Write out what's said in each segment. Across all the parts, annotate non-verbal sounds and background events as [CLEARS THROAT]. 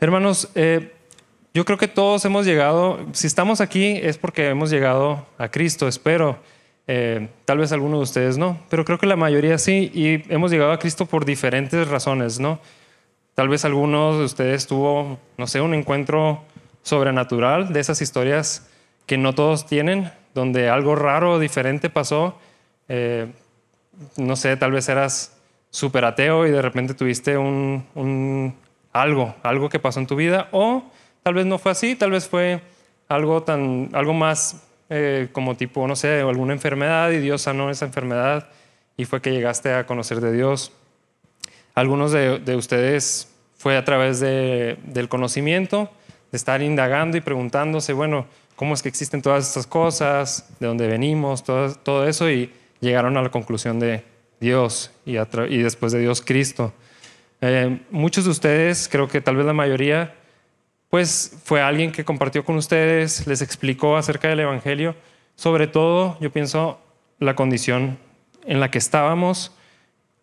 Hermanos, eh, yo creo que todos hemos llegado, si estamos aquí es porque hemos llegado a Cristo, espero. Eh, tal vez algunos de ustedes no, pero creo que la mayoría sí, y hemos llegado a Cristo por diferentes razones, ¿no? Tal vez algunos de ustedes tuvo, no sé, un encuentro sobrenatural de esas historias que no todos tienen, donde algo raro o diferente pasó. Eh, no sé, tal vez eras súper ateo y de repente tuviste un, algo, algo que pasó en tu vida, o tal vez no fue así, tal vez fue algo, tan, algo más eh, como tipo, no sé, alguna enfermedad y Dios sanó esa enfermedad y fue que llegaste a conocer de Dios. Algunos de, ustedes fue a través del conocimiento, de estar indagando y preguntándose, bueno, ¿cómo es que existen todas estas cosas? ¿De dónde venimos? Todo, todo eso y llegaron a la conclusión de Dios y, y después de Dios Cristo. Eh, muchos de ustedes, creo que tal vez la mayoría, pues fue alguien que compartió con ustedes, les explicó acerca del Evangelio, sobre todo yo pienso la condición en la que estábamos,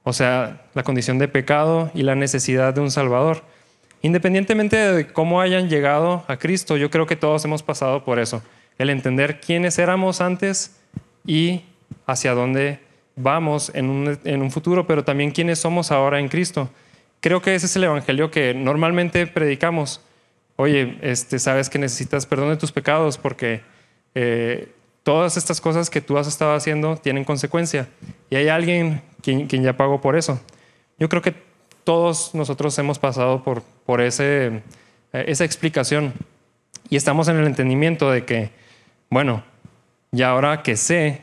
o sea, la condición de pecado y la necesidad de un Salvador. Independientemente de cómo hayan llegado a Cristo, yo creo que todos hemos pasado por eso, el entender quiénes éramos antes y hacia dónde vamos en un, en un futuro, pero también quiénes somos ahora en Cristo. Creo que ese es el Evangelio que normalmente predicamos. Oye, este, sabes que necesitas perdón de tus pecados porque eh, todas estas cosas que tú has estado haciendo tienen consecuencia. Y hay alguien quien, quien, ya pagó por eso. Yo creo que todos nosotros hemos pasado por, por ese, eh, esa explicación. Y estamos en el entendimiento de que, bueno, y ahora que sé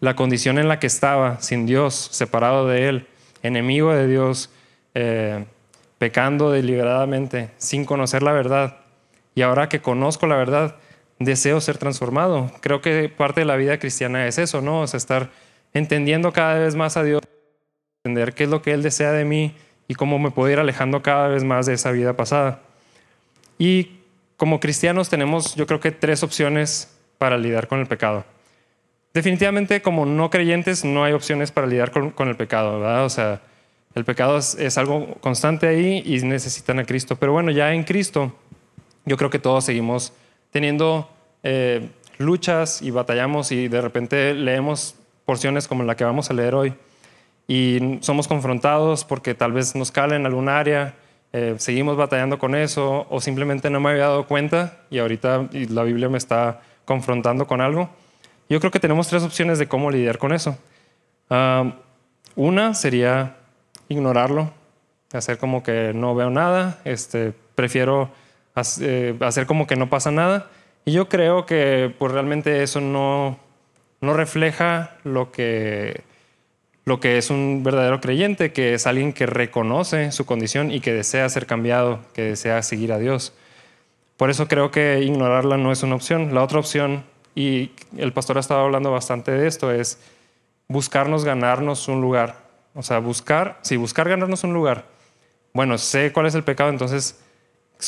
la condición en la que estaba, sin Dios, separado de Él, enemigo de Dios, eh, pecando deliberadamente, sin conocer la verdad. Y ahora que conozco la verdad, deseo ser transformado. Creo que parte de la vida cristiana es eso, ¿no? Sea, estar entendiendo cada vez más a Dios, entender qué es lo que Él desea de mí y cómo me puedo ir alejando cada vez más de esa vida pasada. Y como cristianos tenemos, yo creo que tres opciones para lidiar con el pecado. Definitivamente, como no creyentes, no hay opciones para lidiar con, con el pecado, ¿verdad? O sea, el pecado es, algo constante ahí y necesitan a Cristo. Pero bueno, ya en Cristo, yo creo que todos seguimos teniendo eh, luchas y batallamos y de repente leemos porciones como la que vamos a leer hoy y somos confrontados porque tal vez nos cala en algún área, eh, seguimos batallando con eso o simplemente no me había dado cuenta y ahorita la Biblia me está confrontando con algo. Yo creo que tenemos tres opciones de cómo lidiar con eso. Ah, una sería ignorarlo, hacer como que no veo nada, este, prefiero eh, hacer como que no pasa nada. Y yo creo que pues, realmente eso no, no refleja lo que, lo que es un verdadero creyente, que es alguien que reconoce su condición y que desea ser cambiado, que desea seguir a Dios. Por eso creo que ignorarla no es una opción. La otra opción, y el pastor ha estado hablando bastante de esto, es buscarnos ganarnos un lugar o sea, buscar, si buscar ganarnos un lugar. Bueno, sé cuál es el pecado, entonces,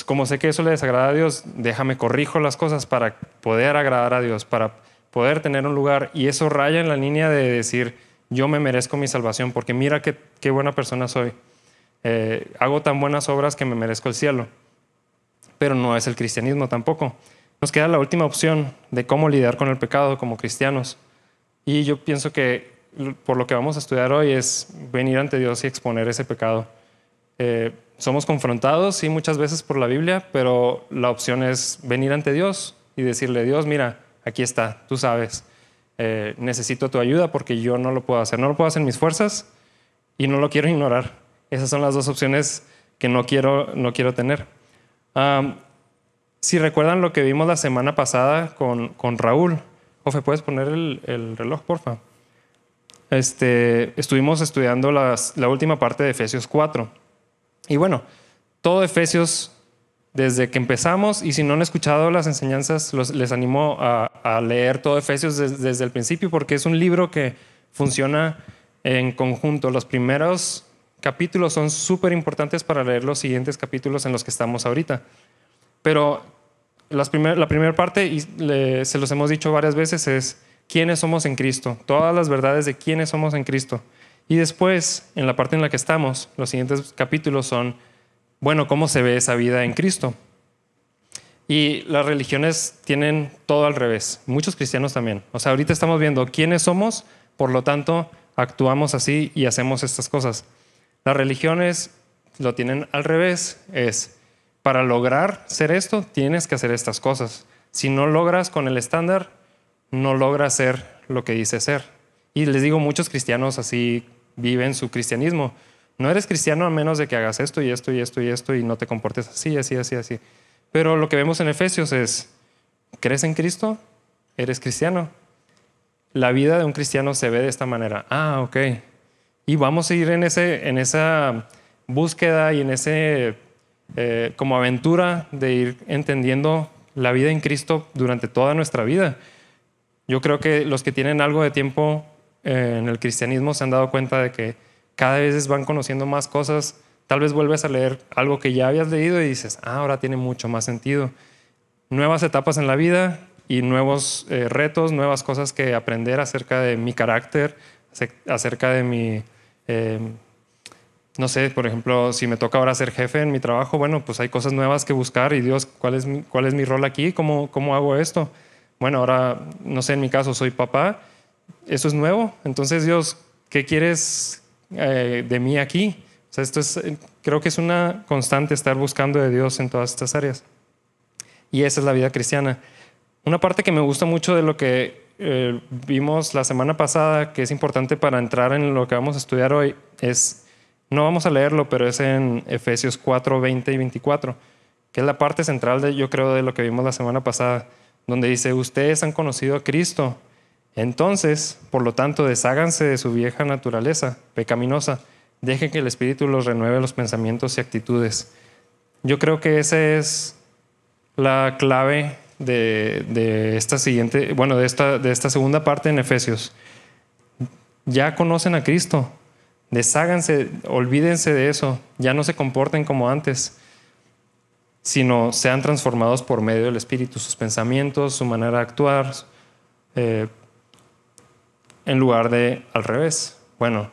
como sé que eso le desagrada a Dios, déjame corrijo las cosas para poder agradar a Dios, para poder tener un lugar. Y eso raya en la línea de decir, yo me merezco mi salvación, porque mira qué, qué buena persona soy. Eh, hago tan buenas obras que me merezco el cielo. Pero no es el cristianismo tampoco. Nos queda la última opción de cómo lidiar con el pecado como cristianos. Y yo pienso que por lo que vamos a estudiar hoy es venir ante Dios y exponer ese pecado. Eh, somos confrontados, sí, muchas veces por la Biblia, pero la opción es venir ante Dios y decirle, Dios, mira, aquí está, tú sabes, eh, necesito tu ayuda porque yo no lo puedo hacer, no lo puedo hacer en mis fuerzas y no lo quiero ignorar. Esas son las dos opciones que no quiero, no quiero tener. si recuerdan lo que vimos la semana pasada con, con Raúl, Ofe, ¿puedes poner el, el reloj, porfa? Este, estuvimos estudiando la última parte de Efesios 4. Y bueno, todo Efesios, desde que empezamos, y si no han escuchado las enseñanzas, les animo a, leer todo Efesios desde, el principio, porque es un libro que funciona en conjunto. Los primeros capítulos son súper importantes para leer los siguientes capítulos en los que estamos ahorita. Pero la primera parte, y se los hemos dicho varias veces, es quiénes somos en Cristo, todas las verdades de quiénes somos en Cristo. Y después, en la parte en la que estamos, los siguientes capítulos son bueno, ¿cómo se ve esa vida en Cristo? Y las religiones tienen todo al revés, muchos cristianos también. O sea, ahorita estamos viendo quiénes somos, por lo tanto, actuamos así y hacemos estas cosas. Las religiones lo tienen al revés, es para lograr ser esto, tienes que hacer estas cosas. Si no logras con el estándar, no logras ser lo que dice ser. Y les digo, muchos cristianos así viven su cristianismo. No eres cristiano a menos de que hagas esto y esto y esto y esto y no te comportes así, así, así, así. Pero lo que vemos en Efesios es, ¿crees en Cristo? Eres cristiano. La vida de un cristiano se ve de esta manera. Ah, ok. Y vamos a ir en, ese, en esa búsqueda y en ese eh, como aventura de ir entendiendo la vida en Cristo durante toda nuestra vida. Yo creo que los que tienen algo de tiempo eh, en el cristianismo se han dado cuenta de que cada vez van conociendo más cosas. Tal vez vuelves a leer algo que ya habías leído y dices, ah, ahora tiene mucho más sentido. Nuevas etapas en la vida y nuevos eh, retos, nuevas cosas que aprender acerca de mi carácter, acerca de mi no sé, por ejemplo, si me toca ahora ser jefe en mi trabajo, bueno, pues hay cosas nuevas que buscar y Dios, ¿cuál es mi, cuál es mi rol aquí? ¿Cómo, ¿Cómo hago esto? Bueno, ahora, no sé, en mi caso soy papá, eso es nuevo, entonces Dios, ¿qué quieres eh, de mí aquí? O sea, esto es, eh, creo que es una constante estar buscando de Dios en todas estas áreas. Y esa es la vida cristiana. Una parte que me gusta mucho de lo que eh, vimos la semana pasada, que es importante para entrar en lo que vamos a estudiar hoy, es no vamos a leerlo, pero es en Efesios 4, 20 y 24, que es la parte central, de, yo creo, de lo que vimos la semana pasada, donde dice, ustedes han conocido a Cristo, entonces, por lo tanto, desháganse de su vieja naturaleza pecaminosa, dejen que el Espíritu los renueve los pensamientos y actitudes. Yo creo que esa es la clave de, de, esta siguiente, bueno, de esta, de esta segunda parte en Efesios. Ya conocen a Cristo, Desháganse, olvídense de eso, ya no se comporten como antes, sino sean transformados por medio del Espíritu, sus pensamientos, su manera de actuar, eh, en lugar de al revés. Bueno,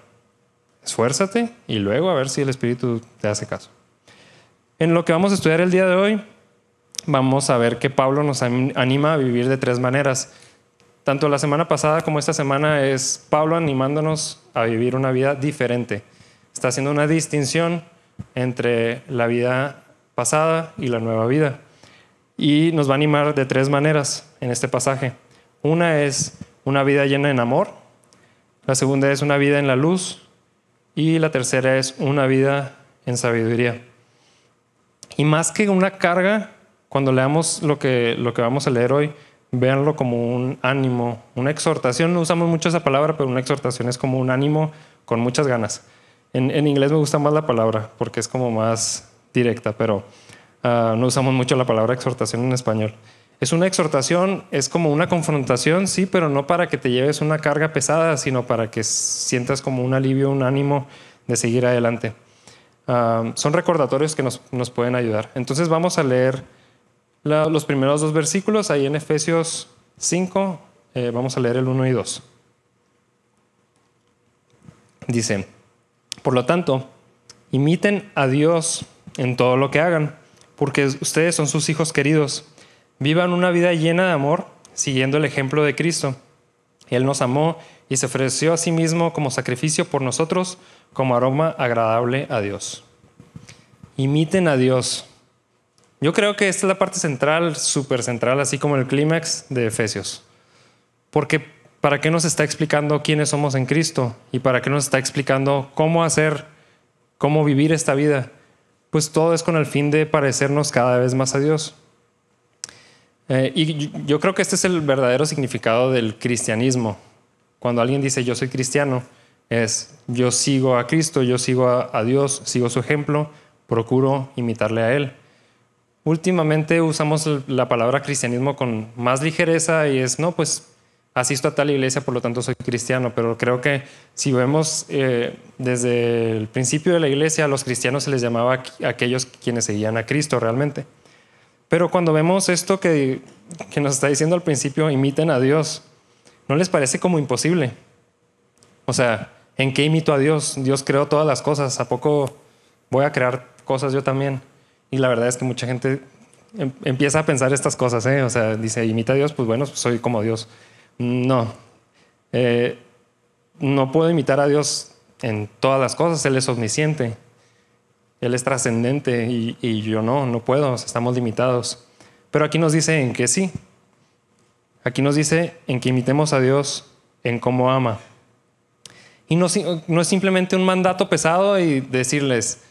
esfuérzate y luego a ver si el Espíritu te hace caso. En lo que vamos a estudiar el día de hoy, vamos a ver que Pablo nos anima a vivir de tres maneras tanto la semana pasada como esta semana es Pablo animándonos a vivir una vida diferente. Está haciendo una distinción entre la vida pasada y la nueva vida. Y nos va a animar de tres maneras en este pasaje. Una es una vida llena en amor, la segunda es una vida en la luz y la tercera es una vida en sabiduría. Y más que una carga, cuando leamos lo que, lo que vamos a leer hoy, véanlo como un ánimo, una exhortación. No usamos mucho esa palabra, pero una exhortación es como un ánimo con muchas ganas. En, inglés me gusta más la palabra porque es como más directa, pero ah, no usamos mucho la palabra exhortación en español. Es una exhortación, es como una confrontación, sí, pero no para que te lleves una carga pesada, sino para que sientas como un alivio, un ánimo de seguir adelante. Ah, son recordatorios que nos, nos pueden ayudar. Entonces vamos a leer los primeros dos versículos, ahí en Efesios 5, eh, vamos a leer el 1 y 2. Dice, por lo tanto, imiten a Dios en todo lo que hagan, porque ustedes son sus hijos queridos. Vivan una vida llena de amor, siguiendo el ejemplo de Cristo. Él nos amó y se ofreció a sí mismo como sacrificio por nosotros, como aroma agradable a Dios. Imiten a Dios. Yo creo que esta es la parte central, súper central, así como el clímax de Efesios. Porque ¿para qué nos está explicando quiénes somos en Cristo? ¿Y para qué nos está explicando cómo hacer, cómo vivir esta vida? Pues todo es con el fin de parecernos cada vez más a Dios. Eh, y yo creo que este es el verdadero significado del cristianismo. Cuando alguien dice yo soy cristiano, es yo sigo a Cristo, yo sigo a, a Dios, sigo su ejemplo, procuro imitarle a Él. Últimamente usamos la palabra cristianismo con más ligereza y es, no, pues asisto a tal iglesia, por lo tanto soy cristiano, pero creo que si vemos eh, desde el principio de la iglesia, a los cristianos se les llamaba aquellos quienes seguían a Cristo realmente. Pero cuando vemos esto que, que nos está diciendo al principio, imiten a Dios, ¿no les parece como imposible? O sea, ¿en qué imito a Dios? Dios creó todas las cosas, ¿a poco voy a crear cosas yo también. Y la verdad es que mucha gente em- empieza a pensar estas cosas, ¿eh? O sea, dice, imita a Dios, pues bueno, soy como Dios. No. Eh, no puedo imitar a Dios en todas las cosas, Él es omnisciente, Él es trascendente y, yo no, no puedo, estamos limitados. Pero aquí nos dice en que sí. Aquí nos dice en que imitemos a Dios en cómo ama. Y no, no es simplemente un mandato pesado y decirles,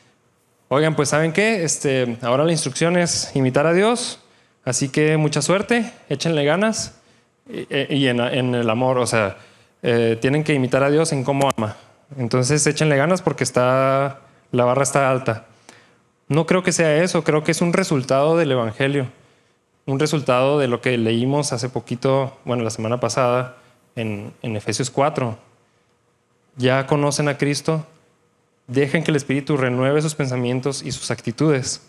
oigan, pues saben qué, este, ahora la instrucción es imitar a Dios, así que mucha suerte, échenle ganas y, en, en el amor, o sea, eh, tienen que imitar a Dios en cómo ama. Entonces échenle ganas porque está, la barra está alta. No creo que sea eso, creo que es un resultado del Evangelio, un resultado de lo que leímos hace poquito, bueno, la semana pasada, en, en Efesios 4. Ya conocen a Cristo, dejen que el Espíritu renueve sus pensamientos y sus actitudes.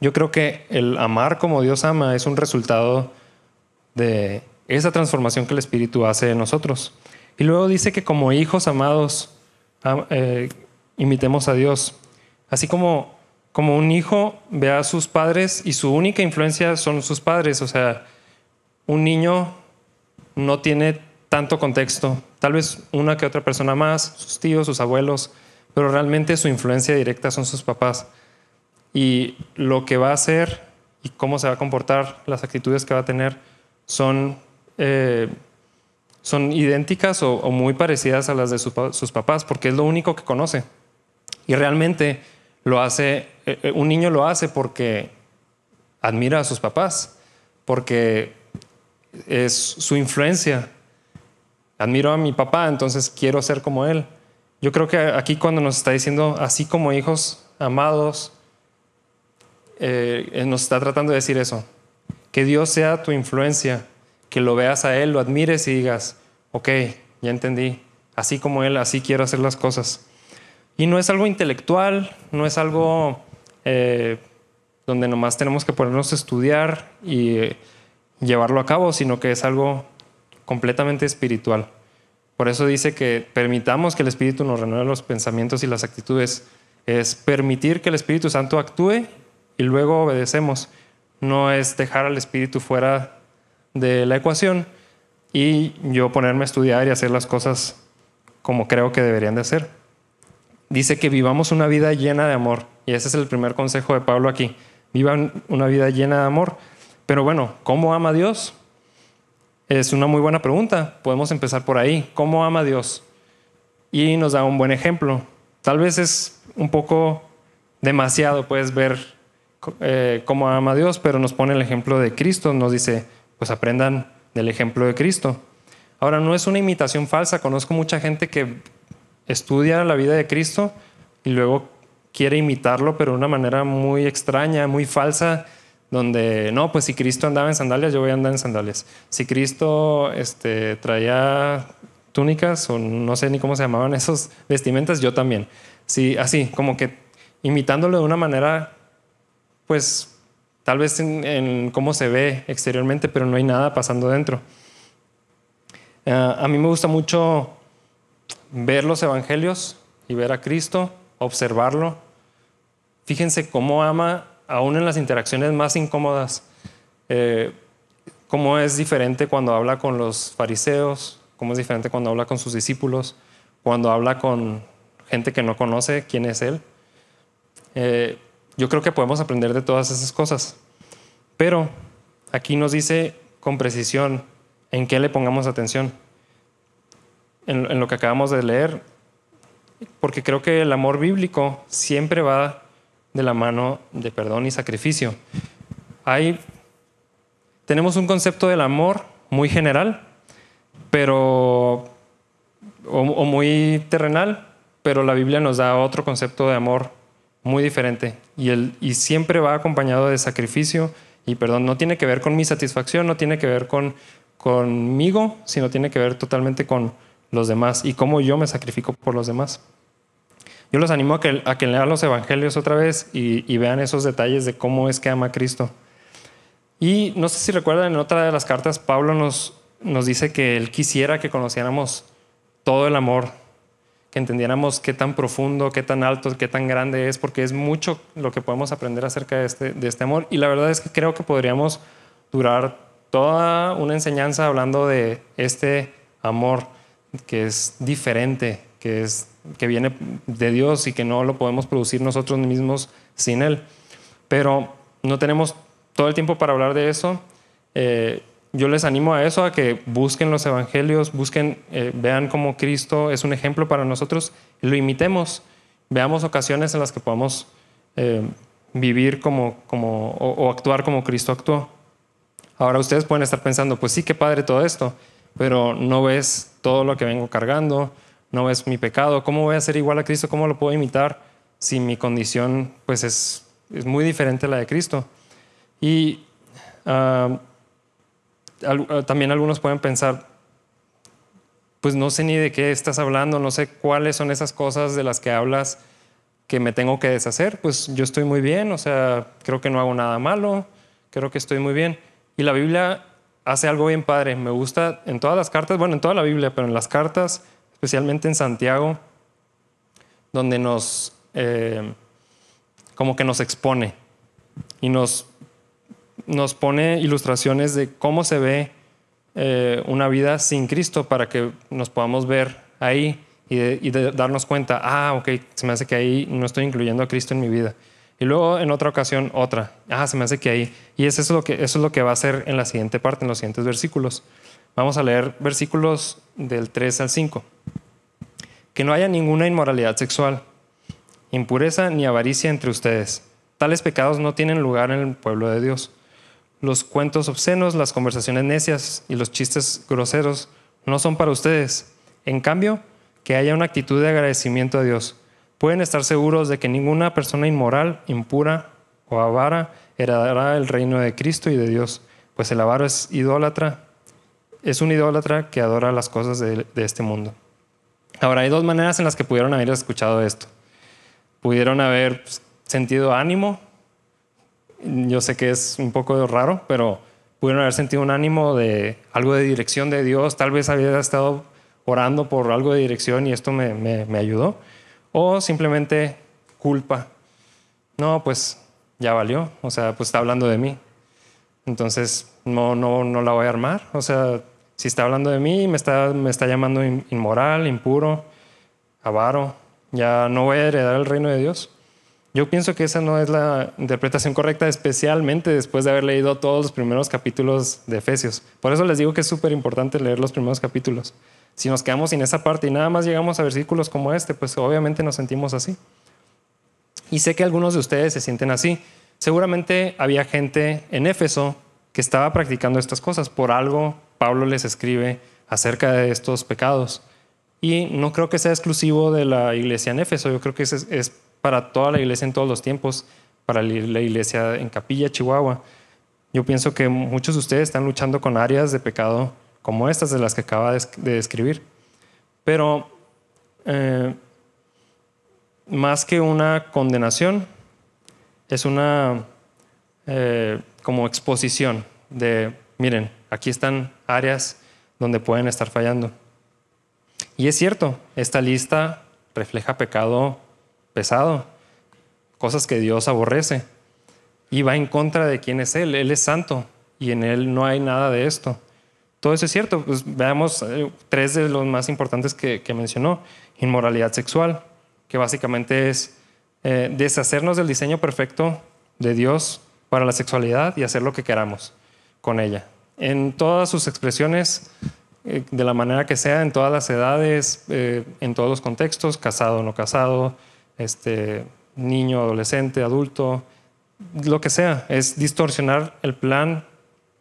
Yo creo que el amar como Dios ama es un resultado de esa transformación que el Espíritu hace en nosotros. Y luego dice que como hijos amados am- eh, imitemos a Dios. Así como, como un hijo ve a sus padres y su única influencia son sus padres. O sea, un niño no tiene tanto contexto. Tal vez una que otra persona más, sus tíos, sus abuelos, pero realmente su influencia directa son sus papás. Y lo que va a hacer y cómo se va a comportar, las actitudes que va a tener, son, eh, son idénticas o, muy parecidas a las de sus papás, porque es lo único que conoce. Y realmente lo hace, eh, eh, un niño lo hace porque admira a sus papás, porque es su influencia. Admiro a mi papá, entonces quiero ser como él. Yo creo que aquí cuando nos está diciendo, así como hijos amados, nos está tratando de decir eso. Que Dios sea tu influencia, que lo veas a Él, lo admires y digas, ok, ya entendí, así como Él, así quiero hacer las cosas. Y no es algo intelectual, no es algo eh, donde nomás tenemos que ponernos a estudiar y eh, llevarlo a cabo, sino que es algo completamente espiritual. Por eso dice que permitamos que el Espíritu nos renueve los pensamientos y las actitudes. Es permitir que el Espíritu Santo actúe y luego obedecemos. No es dejar al Espíritu fuera de la ecuación y yo ponerme a estudiar y hacer las cosas como creo que deberían de hacer. Dice que vivamos una vida llena de amor. Y ese es el primer consejo de Pablo aquí. Vivan una vida llena de amor. Pero bueno, ¿cómo ama Dios? Es una muy buena pregunta. Podemos empezar por ahí. ¿Cómo ama Dios? Y nos da un buen ejemplo. Tal vez es un poco demasiado, puedes ver eh, cómo ama Dios, pero nos pone el ejemplo de Cristo. Nos dice, pues aprendan del ejemplo de Cristo. Ahora, no es una imitación falsa. Conozco mucha gente que estudia la vida de Cristo y luego quiere imitarlo, pero de una manera muy extraña, muy falsa, donde no, pues si Cristo andaba en sandalias, yo voy a andar en sandalias. Si Cristo este, traía túnicas o no sé ni cómo se llamaban [LAUGHS] esos vestimentas, yo también. Sí, así, como que imitándolo de una manera, pues tal vez en, en cómo se ve exteriormente, pero no hay nada pasando dentro. Uh, a mí me gusta mucho ver los evangelios y ver a Cristo, observarlo. Fíjense cómo ama aún en las interacciones más incómodas, eh, cómo es diferente cuando habla con los fariseos, cómo es diferente cuando habla con sus discípulos, cuando habla con gente que no conoce quién es Él. Eh, yo creo que podemos aprender de todas esas cosas, pero aquí nos dice con precisión en qué le pongamos atención, en, lo que acabamos de leer, porque creo que el amor bíblico siempre va de la mano de perdón y sacrificio. Hay, tenemos un concepto del amor muy general, pero o, muy terrenal, pero la Biblia nos da otro concepto de amor muy diferente y, el, y siempre va acompañado de sacrificio y perdón. No tiene que ver con mi satisfacción, no tiene que ver con conmigo, sino tiene que ver totalmente con los demás y cómo yo me sacrifico por los demás. Yo los animo a que, a que lean los evangelios otra vez y, y, vean esos detalles de cómo es que ama a Cristo. Y no sé si recuerdan, en otra de las cartas, Pablo nos, nos dice que él quisiera que conociéramos todo el amor que entendiéramos qué tan profundo, qué tan alto, qué tan grande es, porque es mucho lo que podemos aprender acerca de este, de este amor. Y la verdad es que creo que podríamos durar toda una enseñanza hablando de este amor que es diferente, que, es, que viene de Dios y que no lo podemos producir nosotros mismos sin Él. Pero no tenemos todo el tiempo para hablar de eso. Eh, yo les animo a eso, a que busquen los evangelios, busquen, eh, vean cómo Cristo es un ejemplo para nosotros, lo imitemos, veamos ocasiones en las que podamos eh, vivir como, como o, actuar como Cristo actuó. Ahora ustedes pueden estar pensando, pues sí, qué padre todo esto, pero no ves todo lo que vengo cargando, no ves mi pecado, ¿cómo voy a ser igual a Cristo? ¿Cómo lo puedo imitar si mi condición pues es, es muy diferente a la de Cristo? Y uh, eh, también algunos pueden pensar, pues no sé ni de qué estás hablando, no sé cuáles son esas cosas de las que hablas que me tengo que deshacer, pues yo estoy muy bien, o sea, creo que no hago nada malo, creo que estoy muy bien. Y la Biblia hace algo bien padre, me gusta en todas las cartas, bueno, en toda la Biblia, pero en las cartas, especialmente en Santiago, donde nos, eh, como que nos expone y nos nos pone ilustraciones de cómo se ve eh, una vida sin Cristo para que nos podamos ver ahí y, darnos cuenta, ah, ok, se me hace que ahí no estoy incluyendo a Cristo en mi vida. Y luego en otra ocasión otra, ah, se me hace que ahí. Y eso es lo que, eso es lo que va a hacer en la siguiente parte, en los siguientes versículos. Vamos a leer versículos del 3 al 5. Que no haya ninguna inmoralidad sexual, impureza ni avaricia entre ustedes. Tales pecados no tienen lugar en el pueblo de Dios los cuentos obscenos, las conversaciones necias y los chistes groseros no son para ustedes. En cambio, que haya una actitud de agradecimiento a Dios. Pueden estar seguros de que ninguna persona inmoral, impura o avara heredará el reino de Cristo y de Dios, pues el avaro es idólatra, es un idólatra que adora las cosas de, este mundo. Ahora, hay dos maneras en las que pudieron haber escuchado esto. Pudieron haber sentido ánimo yo sé que es un poco raro, pero pudieron haber sentido un ánimo de algo de dirección de Dios, tal vez había estado orando por algo de dirección y esto me, me, ayudó, o simplemente culpa. No, pues ya valió, o sea, pues está hablando de mí. Entonces, no, no, no la voy a armar. O sea, si está hablando de mí, me está, me está llamando inmoral, impuro, avaro, ya no voy a heredar el reino de Dios. Yo pienso que esa no es la interpretación correcta, especialmente después de haber leído todos los primeros capítulos de Efesios. Por eso les digo que es súper importante leer los primeros capítulos. Si nos quedamos sin esa parte y nada más llegamos a versículos como este, pues obviamente nos sentimos así. Y sé que algunos de ustedes se sienten así. Seguramente había gente en Éfeso que estaba practicando estas cosas. Por algo Pablo les escribe acerca de estos pecados. Y no creo que sea exclusivo de la iglesia en Éfeso. Yo creo que es, es para toda la iglesia en todos los tiempos, para la iglesia en Capilla, Chihuahua. Yo pienso que muchos de ustedes están luchando con áreas de pecado como estas de las que acaba de describir. Pero eh, más que una condenación, es una eh, como exposición de, miren, aquí están áreas donde pueden estar fallando. Y es cierto, esta lista refleja pecado pesado, cosas que Dios aborrece y va en contra de quién es Él. Él es santo y en Él no hay nada de esto. Todo eso es cierto. Pues veamos eh, tres de los más importantes que, mencionó. Inmoralidad sexual, que básicamente es eh, deshacernos del diseño perfecto de Dios para la sexualidad y hacer lo que queramos con ella. En todas sus expresiones, eh, de la manera que sea, en todas las edades, en todos los contextos, casado o no casado, este, niño, adolescente, adulto, lo que sea, es distorsionar el plan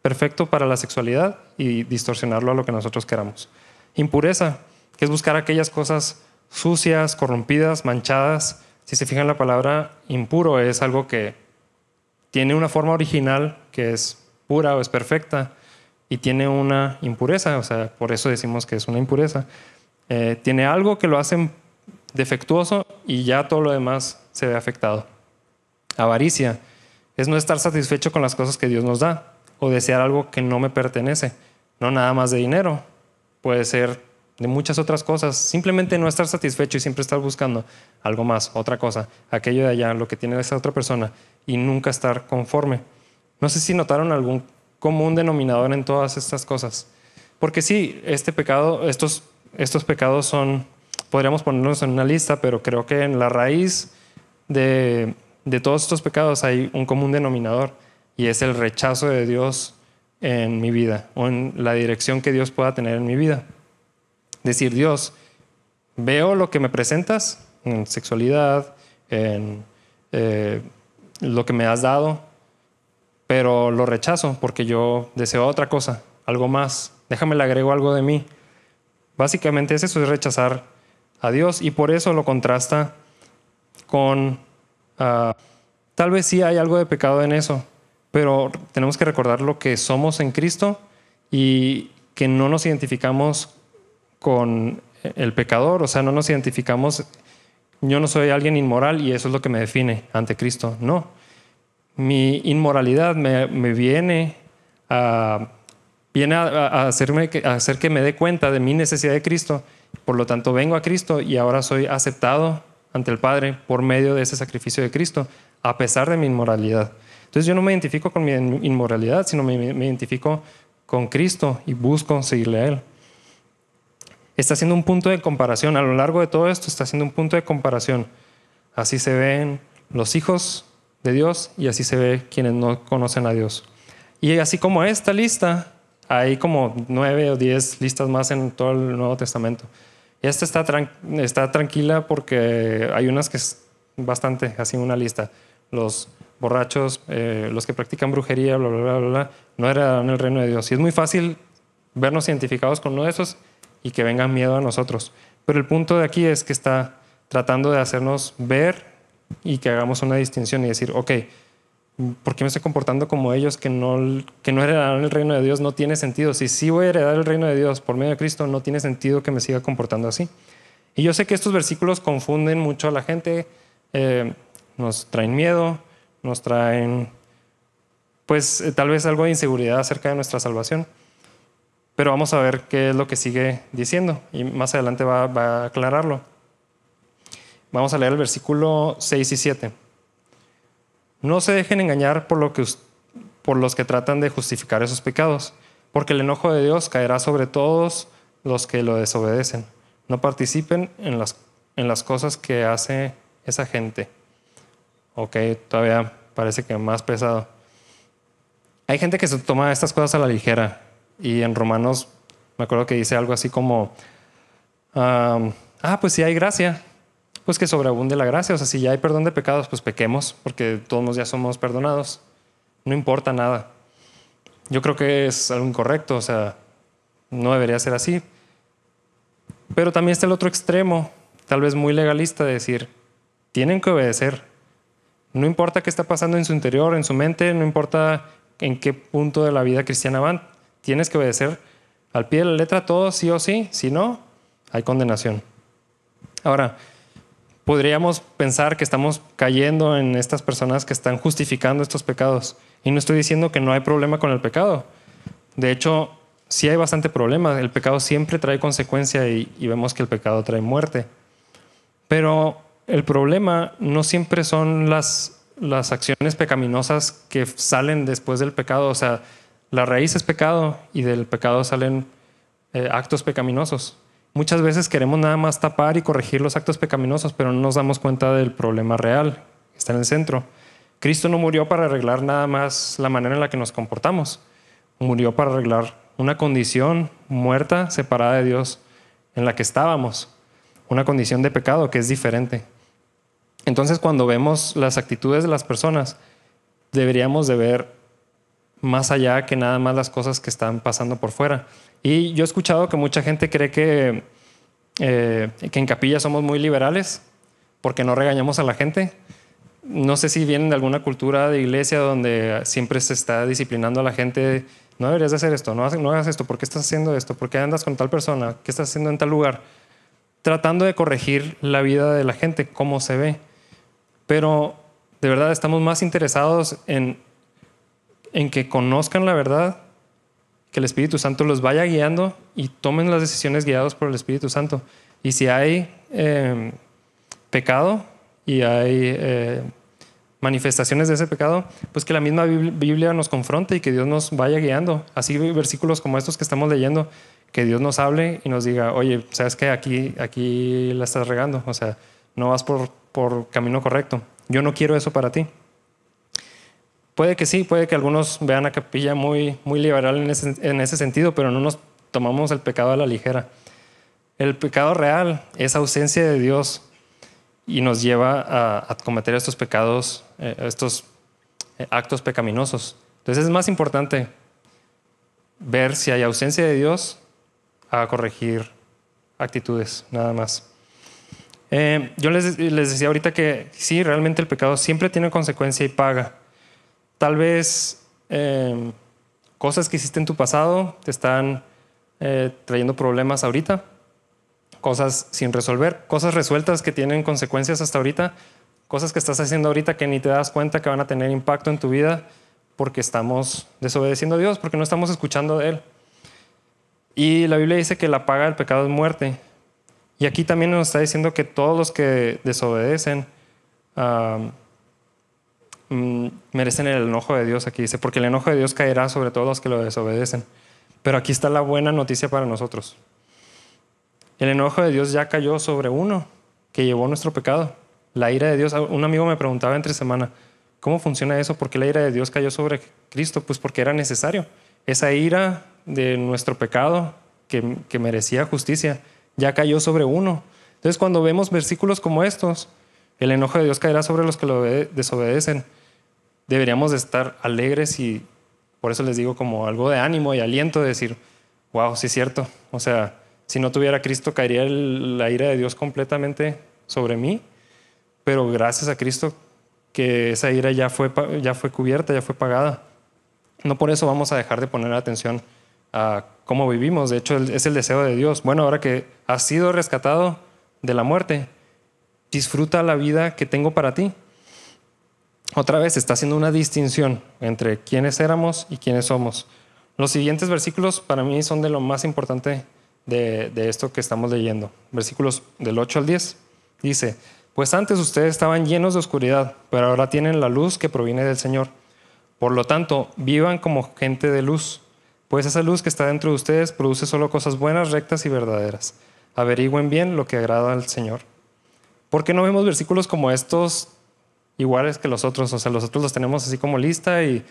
perfecto para la sexualidad y distorsionarlo a lo que nosotros queramos. Impureza, que es buscar aquellas cosas sucias, corrompidas, manchadas. Si se fijan la palabra impuro es algo que tiene una forma original que es pura o es perfecta y tiene una impureza, o sea, por eso decimos que es una impureza. Eh, tiene algo que lo hace defectuoso y ya todo lo demás se ve afectado. Avaricia es no estar satisfecho con las cosas que Dios nos da o desear algo que no me pertenece, no nada más de dinero, puede ser de muchas otras cosas. Simplemente no estar satisfecho y siempre estar buscando algo más, otra cosa, aquello de allá, lo que tiene esa otra persona y nunca estar conforme. No sé si notaron algún común denominador en todas estas cosas. Porque sí, este pecado, estos, estos pecados son, podríamos ponerlos en una lista, pero creo que en la raíz de, de todos estos pecados hay un común denominador y es el rechazo de Dios en mi vida o en la dirección que Dios pueda tener en mi vida. Decir, Dios, veo lo que me presentas en sexualidad, en eh, lo que me has dado, pero lo rechazo porque yo deseo otra cosa, algo más. Déjame le agrego algo de mí. Básicamente es eso, es rechazar a Dios y por eso lo contrasta con, ah, tal vez sí hay algo de pecado en eso, pero tenemos que recordar lo que somos en Cristo y que no nos identificamos con el pecador, o sea, no nos identificamos, yo no soy alguien inmoral y eso es lo que me define ante Cristo, no. Mi inmoralidad me, viene a, viene a, hacerme, a hacer que me dé cuenta de mi necesidad de Cristo, por lo tanto vengo a Cristo y ahora soy aceptado ante el Padre por medio de ese sacrificio de Cristo, a pesar de mi inmoralidad. Entonces yo no me identifico con mi inmoralidad, sino me, me identifico con Cristo y busco seguirle a Él está haciendo un punto de comparación. A lo largo de todo esto está haciendo un punto de comparación. Así se ven los hijos de Dios y así se ve quienes no conocen a Dios. Y así como esta lista, hay como nueve o diez listas más en todo el Nuevo Testamento. Esta está, está tranquila porque hay unas que es bastante, así una lista. Los borrachos, eh, los que practican brujería, bla, bla, bla, bla, no en el reino de Dios. Y es muy fácil vernos identificados con uno de esos y que vengan miedo a nosotros. Pero el punto de aquí es que está tratando de hacernos ver y que hagamos una distinción y decir, ok, ¿por qué me estoy comportando como ellos que no, que no heredarán el reino de Dios? No tiene sentido. Si sí voy a heredar el reino de Dios por medio de Cristo, no tiene sentido que me siga comportando así. Y yo sé que estos versículos confunden mucho a la gente, eh, nos traen miedo, nos traen, pues eh, tal vez algo de inseguridad acerca de nuestra salvación. Pero vamos a ver qué es lo que sigue diciendo y más adelante va, a aclararlo. Vamos a leer el versículo 6 y 7. No se dejen engañar por, lo que, por los que tratan de justificar esos pecados, porque el enojo de Dios caerá sobre todos los que lo desobedecen. No participen en las, en las cosas que hace esa gente. Ok, todavía parece que más pesado. Hay gente que se toma estas cosas a la ligera y en Romanos me acuerdo que dice algo así como, ah, pues si hay gracia, pues que sobreabunde la gracia. O sea, si ya hay perdón de pecados, pues pequemos, porque todos ya somos perdonados. No importa nada. Yo creo que es algo incorrecto, o sea, no debería ser así. Pero también está el otro extremo, tal vez muy legalista, de decir, tienen que obedecer. No importa qué está pasando en su interior, en su mente, no importa en qué punto de la vida cristiana van, tienes que obedecer al pie de la letra todo, sí o sí. Si no, hay condenación. Ahora, podríamos pensar que estamos cayendo en estas personas que están justificando estos pecados. Y no estoy diciendo que no hay problema con el pecado. De hecho, sí hay bastante problema. El pecado siempre trae consecuencia y, vemos que el pecado trae muerte. Pero el problema no siempre son las, las acciones pecaminosas que salen después del pecado. O sea, la raíz es pecado y del pecado salen eh, actos pecaminosos. Muchas veces queremos nada más tapar y corregir los actos pecaminosos, pero no nos damos cuenta del problema real que está en el centro. Cristo no murió para arreglar nada más la manera en la que nos comportamos. Murió para arreglar una condición muerta, separada de Dios, en la que estábamos. Una condición de pecado que es diferente. Entonces cuando vemos las actitudes de las personas, deberíamos de ver más allá que nada más las cosas que están pasando por fuera. Y yo he escuchado que mucha gente cree que, eh, que en capilla somos muy liberales porque no regañamos a la gente. No sé si vienen de alguna cultura de iglesia donde siempre se está disciplinando a la gente. No deberías de hacer esto, no, no hagas esto, ¿por qué estás haciendo esto? ¿Por qué andas con tal persona? ¿Qué estás haciendo en tal lugar? Tratando de corregir la vida de la gente, cómo se ve. Pero de verdad estamos más interesados en en que conozcan la verdad que el Espíritu Santo los vaya guiando y tomen las decisiones guiados por el Espíritu Santo. Y si hay em, pecado y hay eh, manifestaciones de ese pecado, pues que la misma Biblia nos confronte y que Dios nos vaya guiando. Así versículos como estos que estamos leyendo, que Dios nos hable y nos diga, oye, sabes que aquí, aquí la estás regando, o sea, no vas por, por camino correcto. Yo no quiero eso para ti. Puede que sí, puede que algunos vean a Capilla muy, muy liberal en ese, en ese sentido, pero no nos tomamos el pecado a la ligera. El pecado real es ausencia de Dios y nos lleva a, cometer estos pecados, eh, estos eh, actos pecaminosos. Entonces es más importante ver si hay ausencia de Dios a corregir actitudes, nada más. Eh, yo les, les, decía ahorita que sí, realmente el pecado siempre tiene consecuencia y paga. Tal vez cosas que hiciste en tu pasado te están trayendo problemas ahorita cosas sin resolver, cosas resueltas que tienen consecuencias hasta ahorita, cosas que estás haciendo ahorita que ni te das cuenta que van a tener impacto en tu vida porque estamos desobedeciendo a Dios, porque no estamos escuchando de Él. Y la Biblia dice que la paga del pecado es muerte. Y aquí también nos está diciendo que todos los que desobedecen mm, merecen el enojo de Dios. Aquí dice, porque el enojo de Dios caerá sobre todos los que lo desobedecen. Pero aquí está la buena noticia para nosotros. El enojo de Dios ya cayó sobre uno que llevó nuestro pecado. La ira de Dios, un amigo me preguntaba entre semana, ¿cómo funciona eso? ¿Por qué la ira de Dios cayó sobre Cristo? Pues porque era necesario. Esa ira de nuestro pecado que, que merecía justicia ya cayó sobre uno. Entonces cuando vemos versículos como estos, el enojo de Dios caerá sobre los que lo desobedecen. Deberíamos de estar alegres y por eso les digo como algo de ánimo y aliento de decir, wow, sí es cierto. O sea, si no tuviera Cristo, caería la ira de Dios completamente sobre mí. Pero gracias a Cristo que esa ira ya fue, ya fue cubierta, ya fue pagada. No por eso vamos a dejar de poner atención a cómo vivimos. De hecho, es el deseo de Dios. Bueno, ahora que has sido rescatado de la muerte, disfruta la vida que tengo para ti. Otra vez está haciendo una distinción entre quiénes éramos y quiénes somos. Los siguientes versículos para mí son de lo más importante de, esto que estamos leyendo. Versículos del 8 al 10. Dice, pues antes ustedes estaban llenos de oscuridad, pero ahora tienen la luz que proviene del Señor. Por lo tanto, vivan como gente de luz, pues esa luz que está dentro de ustedes produce solo cosas buenas, rectas y verdaderas. Averigüen bien lo que agrada al Señor. ¿Por qué no vemos versículos como estos iguales que los otros? O sea, los otros los tenemos así como lista y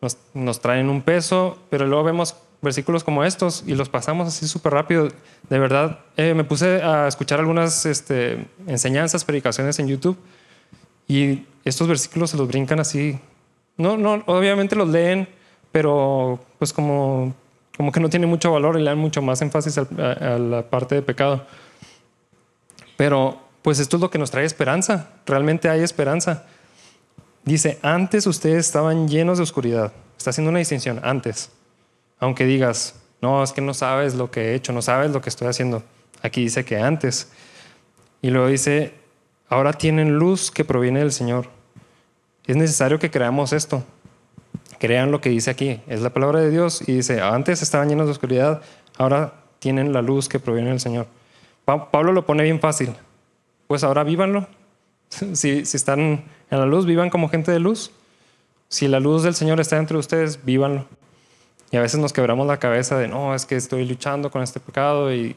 nos, nos traen un peso, pero luego vemos versículos como estos y los pasamos así súper rápido. De verdad, eh, me puse a escuchar algunas este, enseñanzas, predicaciones en YouTube y estos versículos se los brincan así. No, no, obviamente los leen, pero pues como, como que no tiene mucho valor y le dan mucho más énfasis a, a la parte de pecado. Pero pues esto es lo que nos trae esperanza. Realmente hay esperanza. Dice, antes ustedes estaban llenos de oscuridad. Está haciendo una distinción, antes. Aunque digas, no, es que no sabes lo que he hecho, no sabes lo que estoy haciendo. Aquí dice que antes. Y luego dice, ahora tienen luz que proviene del Señor. Es necesario que creamos esto. Crean lo que dice aquí. Es la palabra de Dios. Y dice, antes estaban llenos de oscuridad, ahora tienen la luz que proviene del Señor. Pablo lo pone bien fácil. Pues ahora vívanlo. [LAUGHS] Si, si están en la luz, vivan como gente de luz. Si la luz del Señor está entre ustedes, vívanlo. Y a veces nos quebramos la cabeza de, no, es que estoy luchando con este pecado y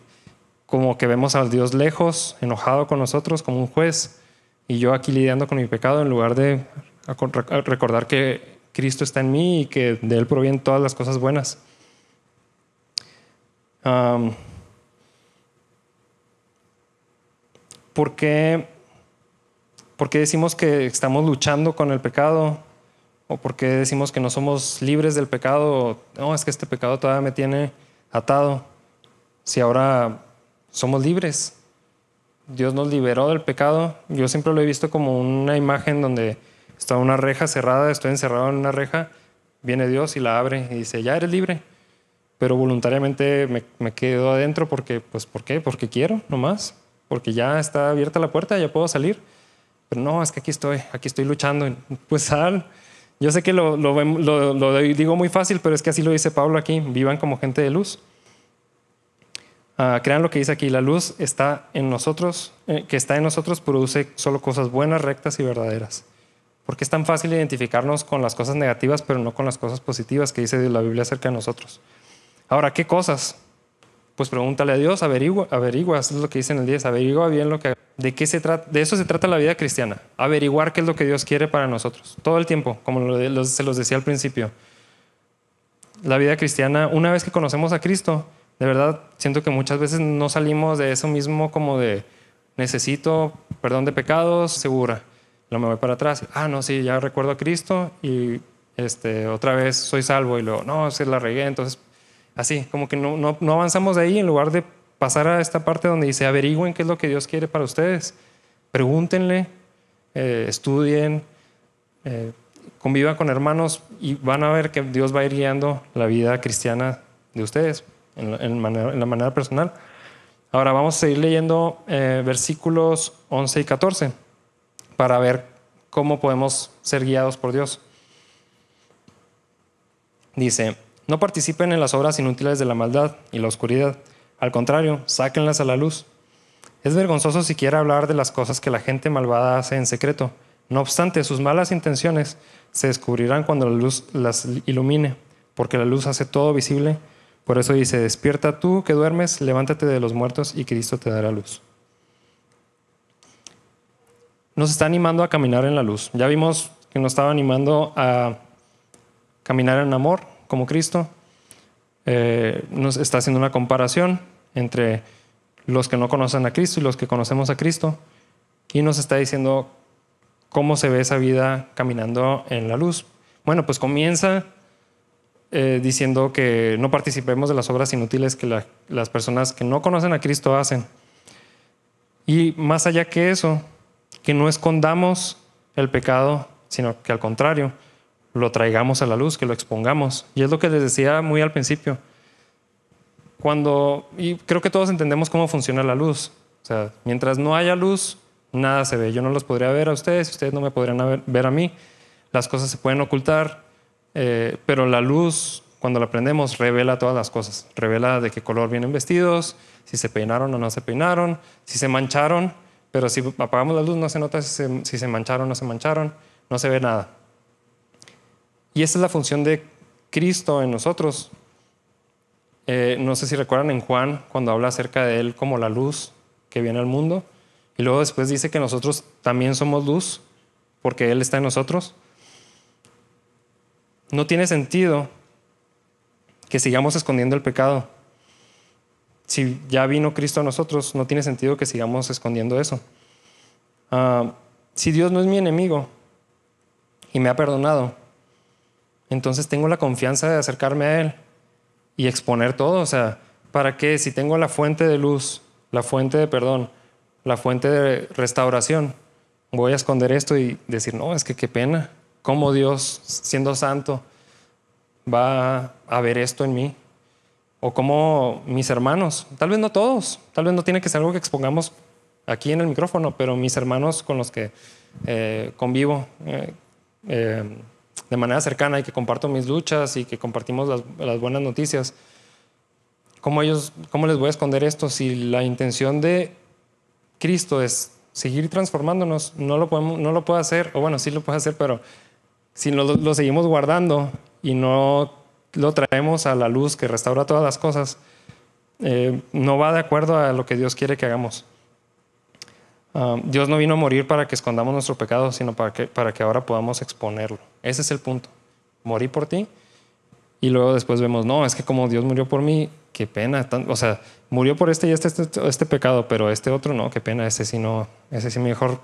como que vemos al Dios lejos, enojado con nosotros como un juez, y yo aquí lidiando con mi pecado en lugar de recordar que Cristo está en mí y que de Él provienen todas las cosas buenas. ¿Por, qué, ¿Por qué decimos que estamos luchando con el pecado? o porque decimos que no somos libres del pecado, no, es que este pecado todavía me tiene atado, si ahora somos libres. Dios nos liberó del pecado. Yo siempre lo he visto como una imagen donde está una reja cerrada, estoy encerrado en una reja, viene Dios y la abre y dice, ya eres libre. Pero voluntariamente me, me quedo adentro porque, pues, ¿por qué? Porque quiero, nomás. Porque ya está abierta la puerta, ya puedo salir. Pero no, es que aquí estoy, aquí estoy luchando. [LAUGHS] Pues sal, Yo sé que lo, lo, digo muy fácil, pero es que así lo dice Pablo aquí, vivan como gente de luz. Ah, crean lo que dice aquí, la luz está en nosotros, eh, que está en nosotros produce solo cosas buenas, rectas y verdaderas. Porque es tan fácil identificarnos con las cosas negativas, pero no con las cosas positivas que dice la Biblia acerca de nosotros. Ahora, ¿qué cosas? Pues pregúntale a Dios, averigua, averigua, eso es lo que dice en el 10, averigua bien lo que... ¿De qué se trata? De eso se trata la vida cristiana, averiguar qué es lo que Dios quiere para nosotros, todo el tiempo, como se los decía al principio. La vida cristiana, una vez que conocemos a Cristo, de verdad siento que muchas veces no salimos de eso mismo como de necesito perdón de pecados, segura. Lo me voy para atrás. Ah, no, sí, ya recuerdo a Cristo y este, otra vez soy salvo y luego, no, se la regué, entonces así, como que no, avanzamos de ahí en lugar de pasar a esta parte donde dice averigüen qué es lo que Dios quiere para ustedes. Pregúntenle, eh, estudien, eh, convivan con hermanos y van a ver que Dios va a ir guiando la vida cristiana de ustedes en la, manera, personal. Ahora vamos a seguir leyendo eh, versículos 11 y 14 para ver cómo podemos ser guiados por Dios. Dice, no participen en las obras inútiles de la maldad y la oscuridad. Al contrario, sáquenlas a la luz. Es vergonzoso siquiera hablar de las cosas que la gente malvada hace en secreto. No obstante, sus malas intenciones se descubrirán cuando la luz las ilumine, porque la luz hace todo visible por eso dice, despierta tú que duermes, levántate de los muertos y Cristo te dará luz. Nos está animando a caminar en la luz. Ya vimos que nos estaba animando a caminar en amor como Cristo. Eh, nos está haciendo una comparación entre los que no conocen a Cristo y los que conocemos a Cristo. Y nos está diciendo cómo se ve esa vida caminando en la luz. Bueno, pues comienza eh, diciendo que no participemos de las obras inútiles que las personas que no conocen a Cristo hacen. Y más allá que eso, que no escondamos el pecado, sino que al contrario, lo traigamos a la luz, que lo expongamos. Y es lo que les decía muy al principio. Cuando, y creo que todos entendemos cómo funciona la luz. O sea, mientras no haya luz, nada se ve. Yo no los podría ver a ustedes, ustedes no me podrían ver a mí. Las cosas se pueden ocultar, eh, pero la luz, cuando la prendemos, revela todas las cosas. Revela de qué color vienen vestidos, si se peinaron o no se peinaron, si se mancharon, pero si apagamos la luz no se nota si se, mancharon o no se mancharon, no se ve nada. Y esa es la función de Cristo en nosotros. Eh, no sé si recuerdan en Juan cuando habla acerca de Él como la luz que viene al mundo. Y luego después dice que nosotros también somos luz porque Él está en nosotros. No tiene sentido que sigamos escondiendo el pecado. Si ya vino Cristo a nosotros, no tiene sentido que sigamos escondiendo eso. Ah, si Dios no es mi enemigo y me ha perdonado, entonces tengo la confianza de acercarme a Él y exponer todo. O sea, ¿para qué? Si tengo la fuente de luz, la fuente de perdón, la fuente de restauración, voy a esconder esto y decir, no, es que qué pena cómo Dios, siendo santo, va a ver esto en mí. O cómo mis hermanos, tal vez no todos, tal vez no tiene que ser algo que expongamos aquí en el micrófono, pero mis hermanos con los que eh, convivo eh, eh, de manera cercana y que comparto mis luchas y que compartimos las, buenas noticias, ¿cómo, ellos, ¿cómo les voy a esconder esto si la intención de Cristo es seguir transformándonos? No lo, podemos, no lo puedo hacer, o bueno, sí lo puedo hacer, pero si lo, seguimos guardando y no lo traemos a la luz que restaura todas las cosas, eh, no va de acuerdo a lo que Dios quiere que hagamos. Ah, Dios no vino a morir para que escondamos nuestro pecado, sino para que, para que ahora podamos exponerlo. Ese es el punto. Morí por ti y luego después vemos, no, es que como Dios murió por mí, qué pena. o sea, murió por este y este, este, este, pecado, pero este otro no, qué pena, ese sí no, ese sí mejor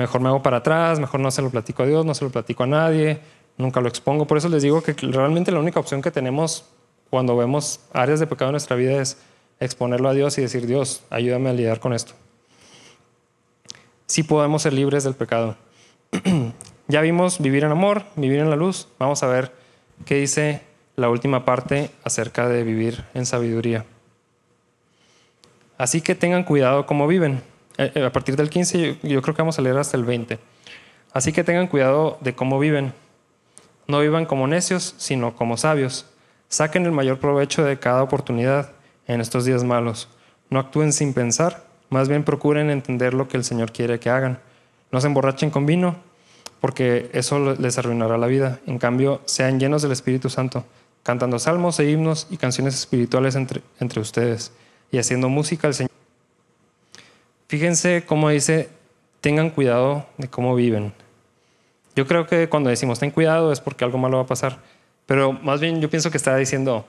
Mejor me hago para atrás, mejor no se lo platico a Dios, no se lo platico a nadie, nunca lo expongo. Por eso les digo que realmente la única opción que tenemos cuando vemos áreas de pecado en nuestra vida es exponerlo a Dios y decir, Dios, ayúdame a lidiar con esto. Sí podemos ser libres del pecado. [CLEARS THROAT] ya vimos vivir en amor, vivir en la luz. Vamos a ver qué dice la última parte acerca de vivir en sabiduría. Así que tengan cuidado cómo viven eh, eh, a partir del 15 yo, creo que vamos a leer hasta el 20. Así que tengan cuidado de cómo viven. No vivan como necios, sino como sabios. Saquen el mayor provecho de cada oportunidad en estos días malos. No actúen sin pensar, más bien procuren entender lo que el Señor quiere que hagan. No se emborrachen con vino, porque eso les arruinará la vida. En cambio, sean llenos del Espíritu Santo, cantando salmos e himnos y canciones espirituales entre, ustedes y haciendo música al Señor. Fíjense cómo dice, tengan cuidado de cómo viven. Yo creo que cuando decimos ten cuidado es porque algo malo va a pasar, pero más bien yo pienso que está diciendo,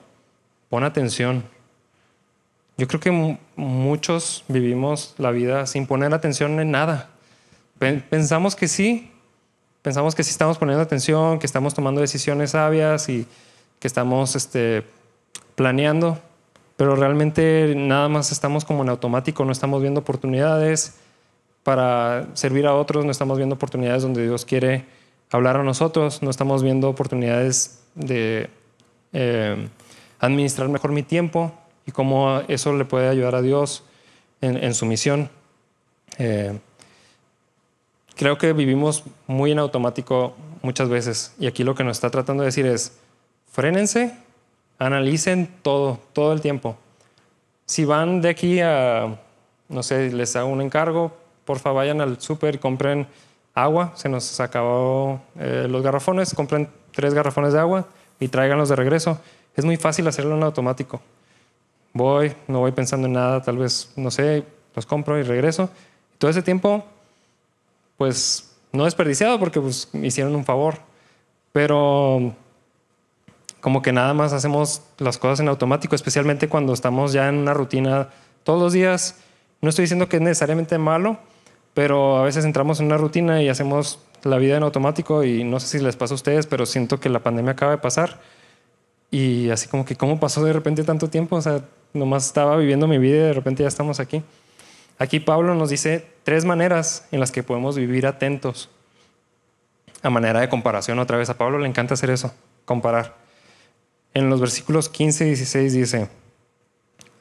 pon atención. Yo creo que muchos vivimos la vida sin poner atención en nada. Pensamos que sí, pensamos que sí estamos poniendo atención, que estamos tomando decisiones sabias y que estamos este, planeando, pero realmente nada más estamos como en automático, no estamos viendo oportunidades para servir a otros, no estamos viendo oportunidades donde Dios quiere hablar a nosotros, no estamos viendo oportunidades de eh, administrar mejor mi tiempo y cómo eso le puede ayudar a Dios en, su misión. Eh, creo que vivimos muy en automático muchas veces y aquí lo que nos está tratando de decir es, frénense, analicen todo, todo el tiempo. Si van de aquí a, no sé, les hago un encargo, porfa vayan al súper y compren agua, se nos acabó eh, los garrafones, compren tres garrafones de agua y tráiganlos de regreso. Es muy fácil hacerlo en automático. Voy, no voy pensando en nada, tal vez, no sé, los compro y regreso. Todo ese tiempo, pues, no desperdiciado porque pues, me hicieron un favor, pero como que nada más hacemos las cosas en automático, especialmente cuando estamos ya en una rutina todos los días. No estoy diciendo que es necesariamente malo, pero a veces entramos en una rutina y hacemos la vida en automático y no sé si les pasa a ustedes, pero siento que la pandemia acaba de pasar y así como que cómo pasó de repente tanto tiempo, o sea, nomás estaba viviendo mi vida y de repente ya estamos aquí. Aquí Pablo nos dice tres maneras en las que podemos vivir atentos. A manera de comparación, otra vez a Pablo le encanta hacer eso, comparar en los versículos 15 y 16 dice,